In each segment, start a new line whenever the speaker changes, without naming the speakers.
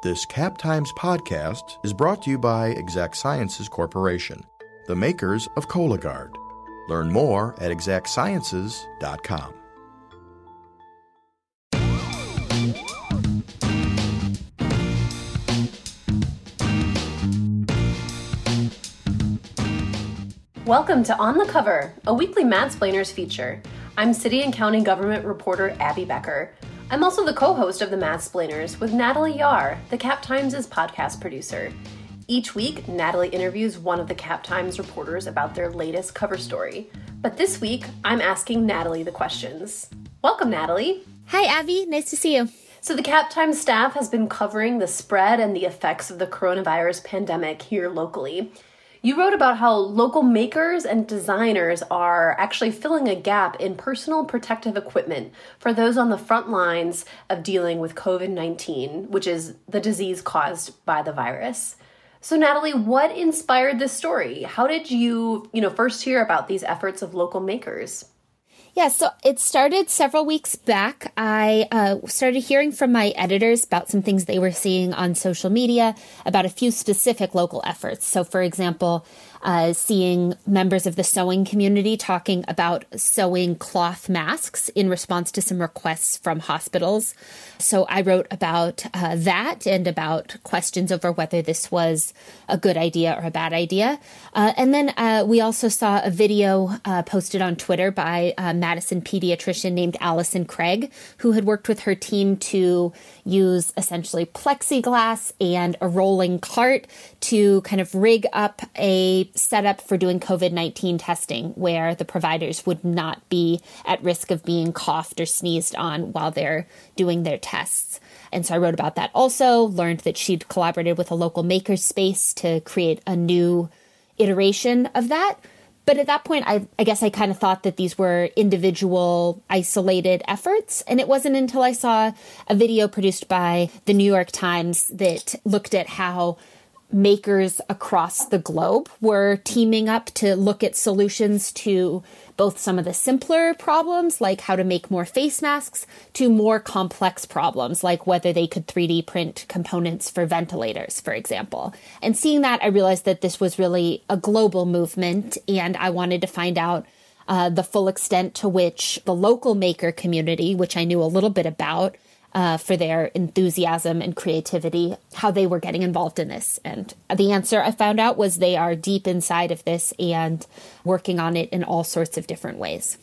This Cap Times podcast is brought to you by Exact Sciences Corporation, the makers of Cologuard. Learn more at exactsciences.com.
Welcome to On the Cover, a weekly Madsplainers feature. I'm City and County Government reporter Abby Becker. I'm also the co host of the Madsplainers with Natalie Yahr, the Cap Times' podcast producer. Each week, Natalie interviews one of the Cap Times reporters about their latest cover story. But this week, I'm asking Natalie the questions. Welcome, Natalie.
Hi, Abby. Nice to see you.
So, the Cap Times staff has been covering the spread and the effects of the coronavirus pandemic here locally. You wrote about how local makers and designers are actually filling a gap in personal protective equipment for those on the front lines of dealing with COVID 19, which is the disease caused by the virus. So Natalie, what inspired this story? How did you, you know, first hear about these efforts of local makers?
Yeah, so it started several weeks back. I uh, started hearing from my editors about some things they were seeing on social media about a few specific local efforts. So, for example, uh, seeing members of the sewing community talking about sewing cloth masks in response to some requests from hospitals. So I wrote about uh, that and about questions over whether this was a good idea or a bad idea. Uh, and then uh, we also saw a video uh, posted on Twitter by a Madison pediatrician named Allison Craig, who had worked with her team to use essentially plexiglass and a rolling cart to kind of rig up a set up for doing COVID 19 testing where the providers would not be at risk of being coughed or sneezed on while they're doing their tests. And so I wrote about that also, learned that she'd collaborated with a local makerspace to create a new iteration of that. But at that point, I, I guess I kind of thought that these were individual, isolated efforts. And it wasn't until I saw a video produced by the New York Times that looked at how makers across the globe were teaming up to look at solutions to both some of the simpler problems, like how to make more face masks, to more complex problems, like whether they could 3D print components for ventilators, for example. And seeing that, I realized that this was really a global movement, and I wanted to find out. Uh, the full extent to which the local maker community, which I knew a little bit about, uh, for their enthusiasm and creativity, how they were getting involved in this. And the answer I found out was they are deep inside of this and working on it in all sorts of different ways.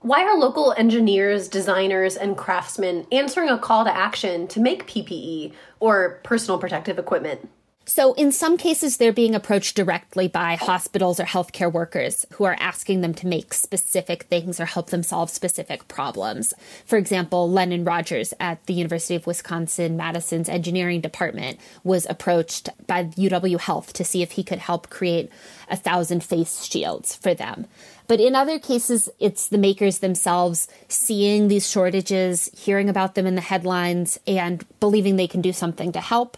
Why are local engineers, designers, and craftsmen answering a call to action to make PPE or personal protective equipment?
So, in some cases, they're being approached directly by hospitals or healthcare workers who are asking them to make specific things or help them solve specific problems. For example, Lennon Rodgers at the University of Wisconsin Madison's engineering department was approached by UW Health to see if he could help create a thousand face shields for them. But in other cases, it's the makers themselves seeing these shortages, hearing about them in the headlines, and believing they can do something to help,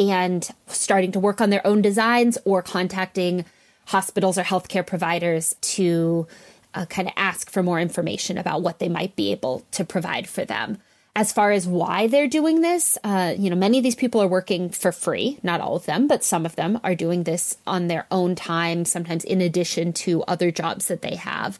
and starting to work on their own designs or contacting hospitals or healthcare providers to uh, kind of ask for more information about what they might be able to provide for them as far as why they're doing this, uh, you know, many of these people are working for free. Not all of them, but some of them are doing this on their own time, sometimes in addition to other jobs that they have.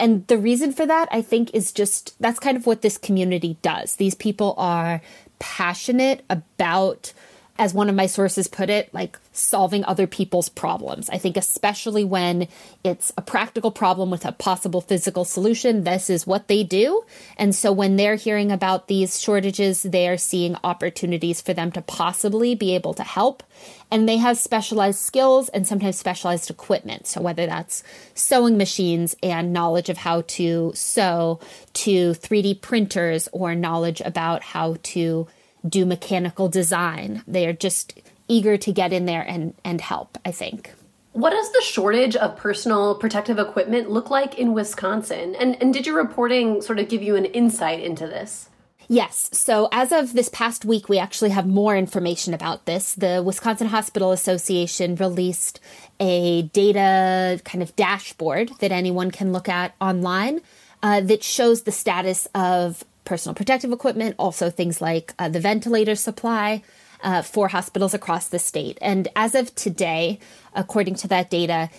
And the reason for that, I think, is just that's kind of what this community does. These people are passionate about as one of my sources put it, like solving other people's problems. I think, especially when it's a practical problem with a possible physical solution, this is what they do. And so when they're hearing about these shortages, they are seeing opportunities for them to possibly be able to help. And they have specialized skills and sometimes specialized equipment. So whether that's sewing machines and knowledge of how to sew to 3D printers or knowledge about how to do mechanical design. They are just eager to get in there and, and help, I think.
What does the shortage of personal protective equipment look like in Wisconsin? And, and did your reporting sort of give you an insight into this?
Yes. So as of this past week, we actually have more information about this. The Wisconsin Hospital Association released a data kind of dashboard that anyone can look at online uh, that shows the status of personal protective equipment, also things like uh, the ventilator supply. uh, for hospitals across the state. And as of today, according to that data,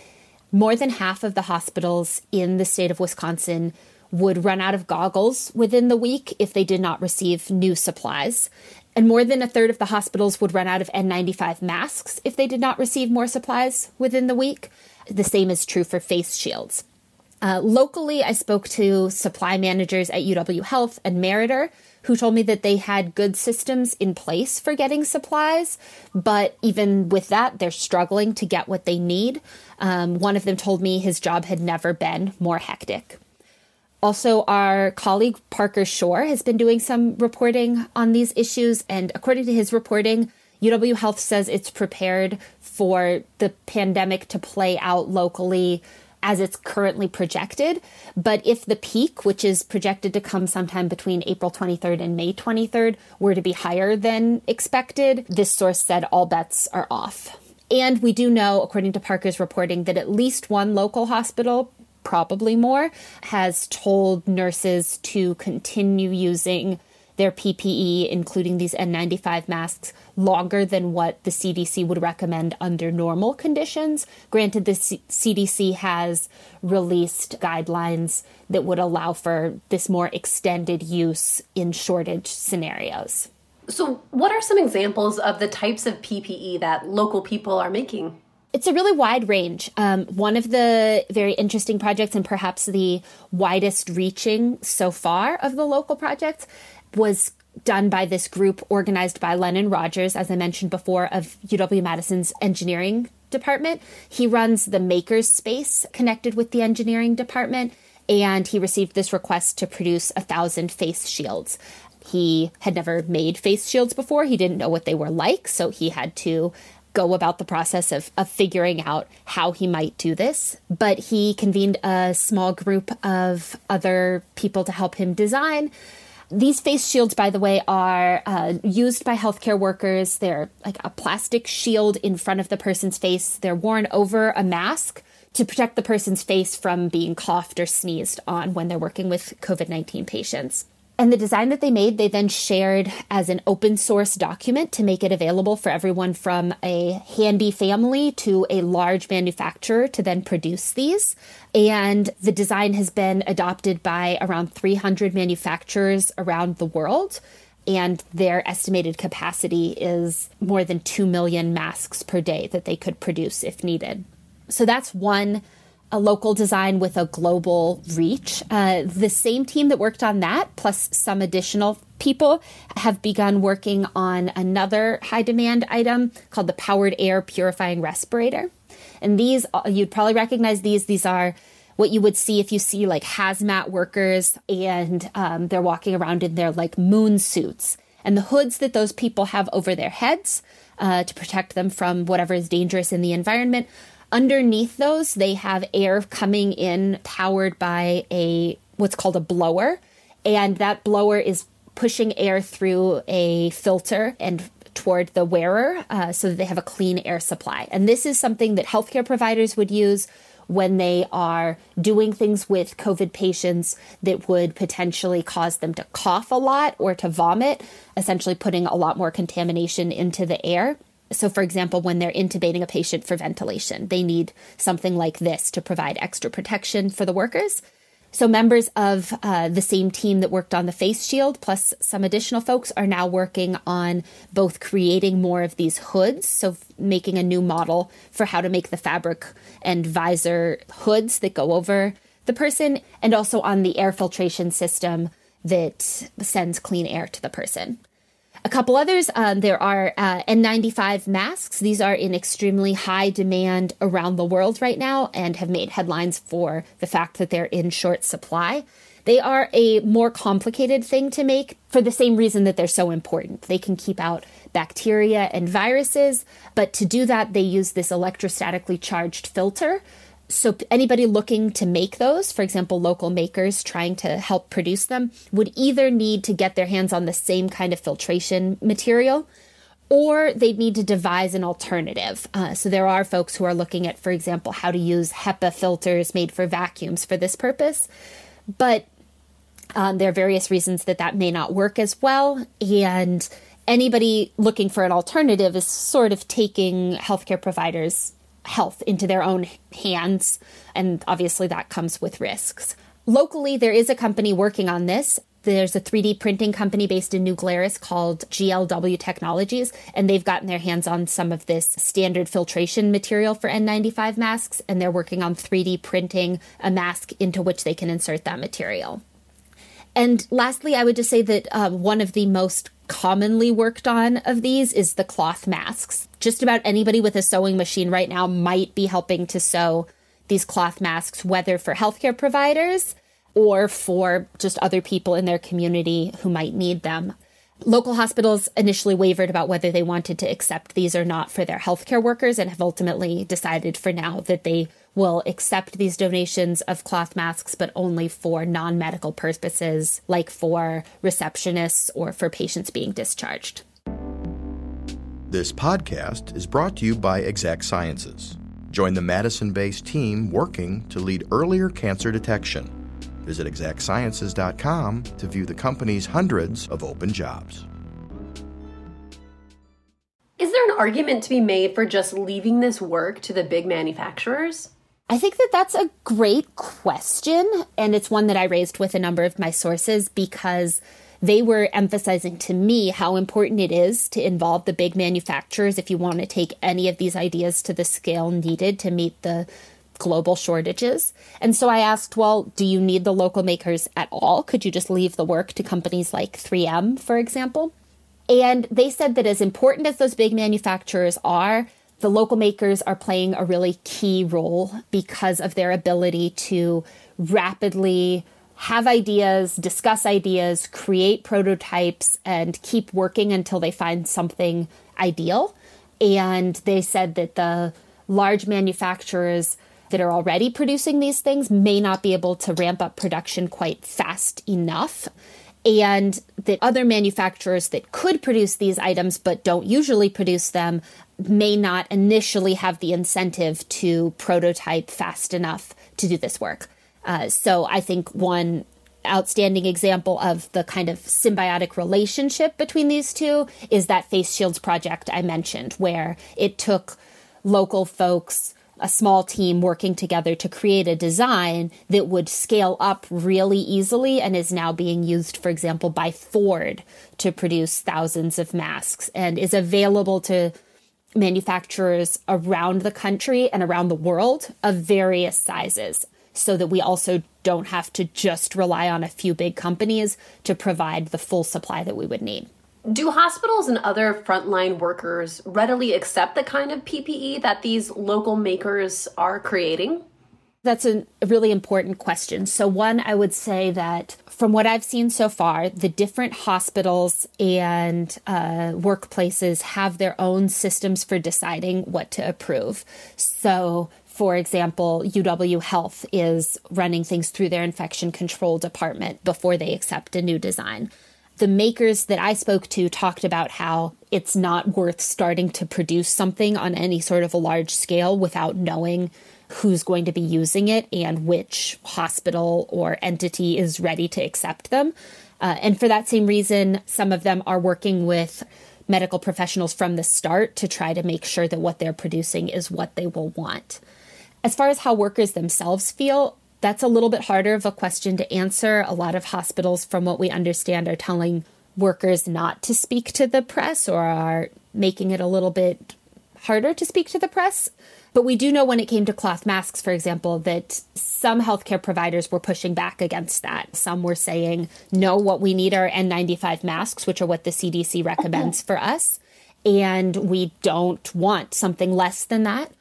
more than half of the hospitals in the state of Wisconsin would run out of goggles within the week if they did not receive new supplies. And more than a third of the hospitals would run out of N95 masks if they did not receive more supplies within the week. The same is true for face shields. Uh, locally, I spoke to supply managers at UW Health and Meriter who told me that they had good systems in place for getting supplies, but even with that, they're struggling to get what they need. Um, one of them told me his job had never been more hectic. Also, our colleague Parker Schorr has been doing some reporting on these issues, and according to his reporting, UW Health says it's prepared for the pandemic to play out locally as it's currently projected. But if the peak, which is projected to come sometime between April 23rd and May 23rd, were to be higher than expected, this source said all bets are off. And we do know, according to Parker's reporting, that at least one local hospital, probably more, has told nurses to continue using their PPE, including these N95 masks, longer than what the CDC would recommend under normal conditions. Granted, the C- CDC has released guidelines that would allow for this more extended use in shortage scenarios.
So, what are some examples of the types of PPE that local people are making?
It's a really wide range. Um, one of the very interesting projects, and perhaps the widest reaching so far of the local projects, was done by this group organized by Lennon Rodgers, as I mentioned before, of UW Madison's engineering department. He runs the makers space connected with the engineering department, and he received this request to produce a thousand face shields. He had never made face shields before. He didn't know what they were like, so he had to go about the process of, of figuring out how he might do this. But he convened a small group of other people to help him design these face shields, by the way, are uh, used by healthcare workers. They're like a plastic shield in front of the person's face. They're worn over a mask to protect the person's face from being coughed or sneezed on when they're working with COVID 19 patients. And the design that they made, they then shared as an open source document to make it available for everyone from a handy family to a large manufacturer to then produce these. And the design has been adopted by around 300 manufacturers around the world. And their estimated capacity is more than 2 million masks per day that they could produce if needed. So that's one a local design with a global reach. Uh, the same team that worked on that, plus some additional people, have begun working on another high demand item called the Powered Air Purifying Respirator. And these, uh, you'd probably recognize these. These are what you would see if you see like hazmat workers and um, they're walking around in their like moon suits. And the hoods that those people have over their heads uh, to protect them from whatever is dangerous in the environment Underneath those, they have air coming in powered by a what's called a blower. And that blower is pushing air through a filter and toward the wearer uh, so that they have a clean air supply. And this is something that healthcare providers would use when they are doing things with COVID patients that would potentially cause them to cough a lot or to vomit, essentially putting a lot more contamination into the air. So, for example, when they're intubating a patient for ventilation, they need something like this to provide extra protection for the workers. So, members of uh, the same team that worked on the face shield, plus some additional folks, are now working on both creating more of these hoods, so making a new model for how to make the fabric and visor hoods that go over the person, and also on the air filtration system that sends clean air to the person. A couple others, um, there are uh, N95 masks. These are in extremely high demand around the world right now and have made headlines for the fact that they're in short supply. They are a more complicated thing to make for the same reason that they're so important. They can keep out bacteria and viruses, but to do that, they use this electrostatically charged filter so anybody looking to make those, for example, local makers trying to help produce them, would either need to get their hands on the same kind of filtration material or they'd need to devise an alternative. Uh, so there are folks who are looking at, for example, how to use HEPA filters made for vacuums for this purpose. But um, there are various reasons that that may not work as well. And anybody looking for an alternative is sort of taking healthcare providers' health into their own hands. And obviously, that comes with risks. Locally, there is a company working on this. There's a 3D printing company based in New Glarus called GLW Technologies, and they've gotten their hands on some of this standard filtration material for N95 masks, and they're working on 3D printing a mask into which they can insert that material. And lastly, I would just say that uh, one of the most commonly worked on of these is the cloth masks. Just about anybody with a sewing machine right now might be helping to sew these cloth masks, whether for healthcare providers or for just other people in their community who might need them. Local hospitals initially wavered about whether they wanted to accept these or not for their healthcare workers and have ultimately decided for now that they will accept these donations of cloth masks, but only for non medical purposes, like for receptionists or for patients being discharged.
This podcast is brought to you by Exact Sciences. Join the Madison based team working to lead earlier cancer detection. Visit exactsciences.com to view the company's hundreds of open jobs.
Is there an argument to be made for just leaving this work to the big manufacturers?
I think that that's a great question. And it's one that I raised with a number of my sources because they were emphasizing to me how important it is to involve the big manufacturers if you want to take any of these ideas to the scale needed to meet the global shortages. And so I asked, well, do you need the local makers at all? Could you just leave the work to companies like 3M, for example? And they said that as important as those big manufacturers are, the local makers are playing a really key role because of their ability to rapidly have ideas, discuss ideas, create prototypes, and keep working until they find something ideal. And they said that the large manufacturers that are already producing these things may not be able to ramp up production quite fast enough and that other manufacturers that could produce these items but don't usually produce them may not initially have the incentive to prototype fast enough to do this work. Uh, so I think one outstanding example of the kind of symbiotic relationship between these two is that face shields project I mentioned, where it took local folks a small team working together to create a design that would scale up really easily and is now being used, for example, by Ford to produce thousands of masks and is available to manufacturers around the country and around the world of various sizes so that we also don't have to just rely on a few big companies to provide the full supply that we would need.
Do hospitals and other frontline workers readily accept the kind of PPE that these local makers are creating?
That's a really important question. So, one, I would say that from what I've seen so far, the different hospitals and uh, workplaces have their own systems for deciding what to approve. So, for example, UW Health is running things through their infection control department before they accept a new design the makers that I spoke to talked about how it's not worth starting to produce something on any sort of a large scale without knowing who's going to be using it and which hospital or entity is ready to accept them. Uh, and for that same reason, some of them are working with medical professionals from the start to try to make sure that what they're producing is what they will want. As far as how workers themselves feel, that's a little bit harder of a question to answer. A lot of hospitals, from what we understand, are telling workers not to speak to the press or are making it a little bit harder to speak to the press. But we do know when it came to cloth masks, for example, that some healthcare providers were pushing back against that. Some were saying, no, what we need are N95 masks, which are what the CDC recommends for us. And we don't want something less than that.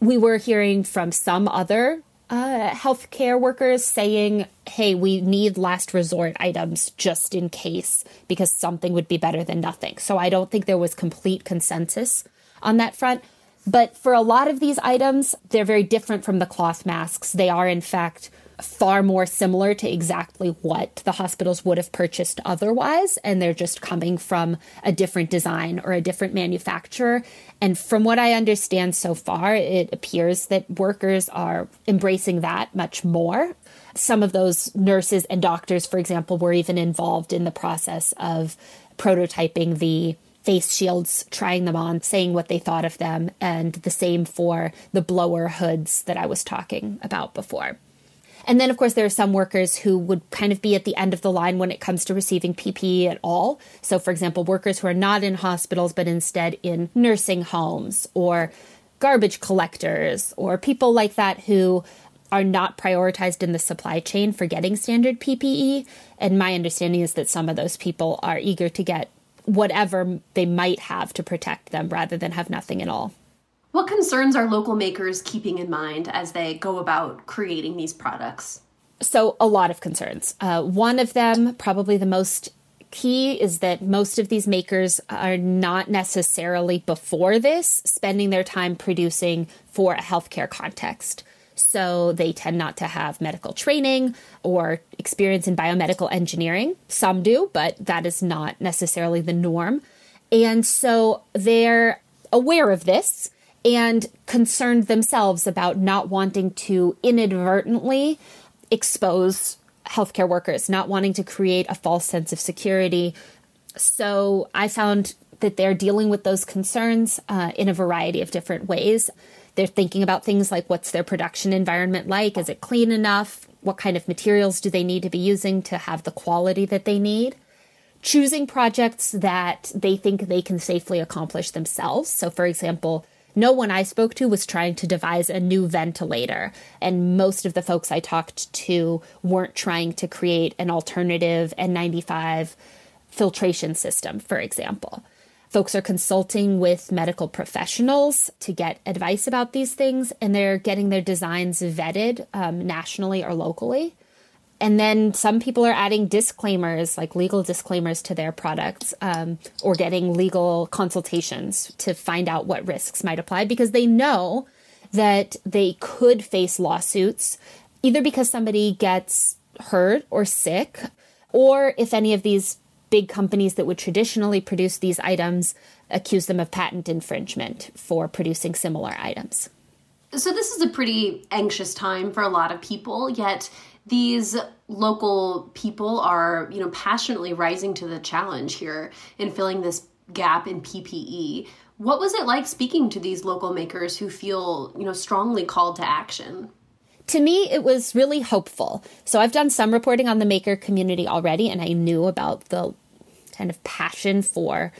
We were hearing from some other uh, healthcare workers saying, hey, we need last resort items just in case because something would be better than nothing. So I don't think there was complete consensus on that front. But for a lot of these items, they're very different from the cloth masks. They are, in fact, far more similar to exactly what the hospitals would have purchased otherwise. And they're just coming from a different design or a different manufacturer. And from what I understand so far, it appears that workers are embracing that much more. Some of those nurses and doctors, for example, were even involved in the process of prototyping the face shields, trying them on, saying what they thought of them, and the same for the blower hoods that I was talking about before. And then, of course, there are some workers who would kind of be at the end of the line when it comes to receiving PPE at all. So, for example, workers who are not in hospitals, but instead in nursing homes or garbage collectors or people like that who are not prioritized in the supply chain for getting standard PPE. And my understanding is that some of those people are eager to get whatever they might have to protect them rather than have nothing at all.
What concerns are local makers keeping in mind as they go about creating these products?
So, a lot of concerns. Uh, one of them, probably the most key, is that most of these makers are not necessarily before this spending their time producing for a healthcare context. So they tend not to have medical training or experience in biomedical engineering. Some do, but that is not necessarily the norm. And so they're aware of this and concerned themselves about not wanting to inadvertently expose healthcare workers, not wanting to create a false sense of security. So I found that they're dealing with those concerns uh, in a variety of different ways. They're thinking about things like what's their production environment like? Is it clean enough? What kind of materials do they need to be using to have the quality that they need? Choosing projects that they think they can safely accomplish themselves. So, for example, no one I spoke to was trying to devise a new ventilator, and most of the folks I talked to weren't trying to create an alternative N95 filtration system, for example. Folks are consulting with medical professionals to get advice about these things, and they're getting their designs vetted um, nationally or locally. And then some people are adding disclaimers, like legal disclaimers to their products, um, or getting legal consultations to find out what risks might apply because they know that they could face lawsuits either because somebody gets hurt or sick, or if any of these big companies that would traditionally produce these items accuse them of patent infringement for producing similar items.
So, this is a pretty anxious time for a lot of people, yet these local people are, you know, passionately rising to the challenge here in filling this gap in PPE. What was it like speaking to these local makers who feel, you know, strongly called to action?
To me, it was really hopeful. So I've done some reporting on the maker community already, and I knew about the kind of passion for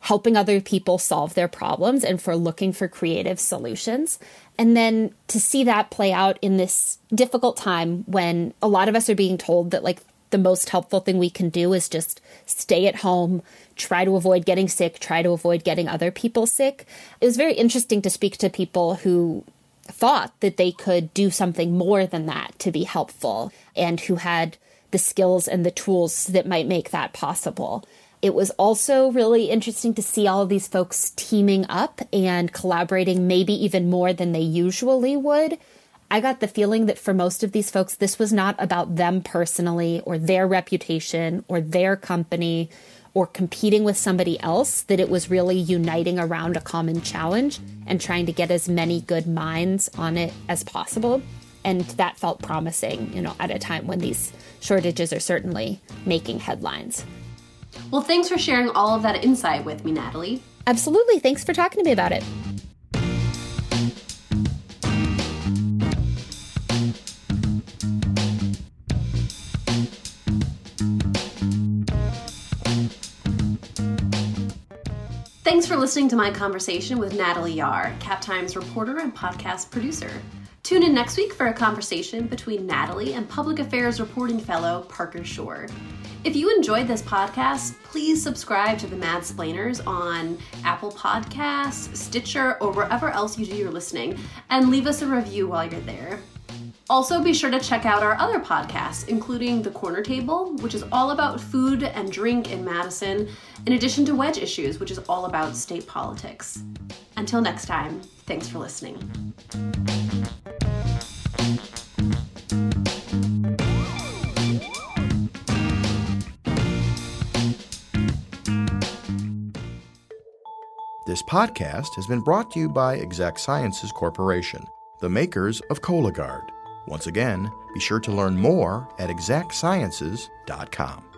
helping other people solve their problems and for looking for creative solutions. And then to see that play out in this difficult time when a lot of us are being told that, like, the most helpful thing we can do is just stay at home, try to avoid getting sick, try to avoid getting other people sick. It was very interesting to speak to people who thought that they could do something more than that to be helpful and who had the skills and the tools that might make that possible. It was also really interesting to see all these folks teaming up and collaborating, maybe even more than they usually would. I got the feeling that for most of these folks, this was not about them personally or their reputation or their company or competing with somebody else, that it was really uniting around a common challenge and trying to get as many good minds on it as possible. And that felt promising, you know, at a time when these shortages are certainly making headlines.
Well, thanks for sharing all of that insight with me, Natalie.
Absolutely. Thanks for talking to me about it.
Thanks for listening to my conversation with Natalie Yahr, Cap Times reporter and podcast producer. Tune in next week for a conversation between Natalie and public affairs reporting fellow Parker Schorr. If you enjoyed this podcast, please subscribe to the Madsplainers on Apple Podcasts, Stitcher, or wherever else you do your listening, and leave us a review while you're there. Also, be sure to check out our other podcasts, including The Corner Table, which is all about food and drink in Madison, in addition to Wedge Issues, which is all about state politics. Until next time, thanks for listening.
This podcast has been brought to you by Exact Sciences Corporation, the makers of Cologuard. Once again, be sure to learn more at exactsciences.com.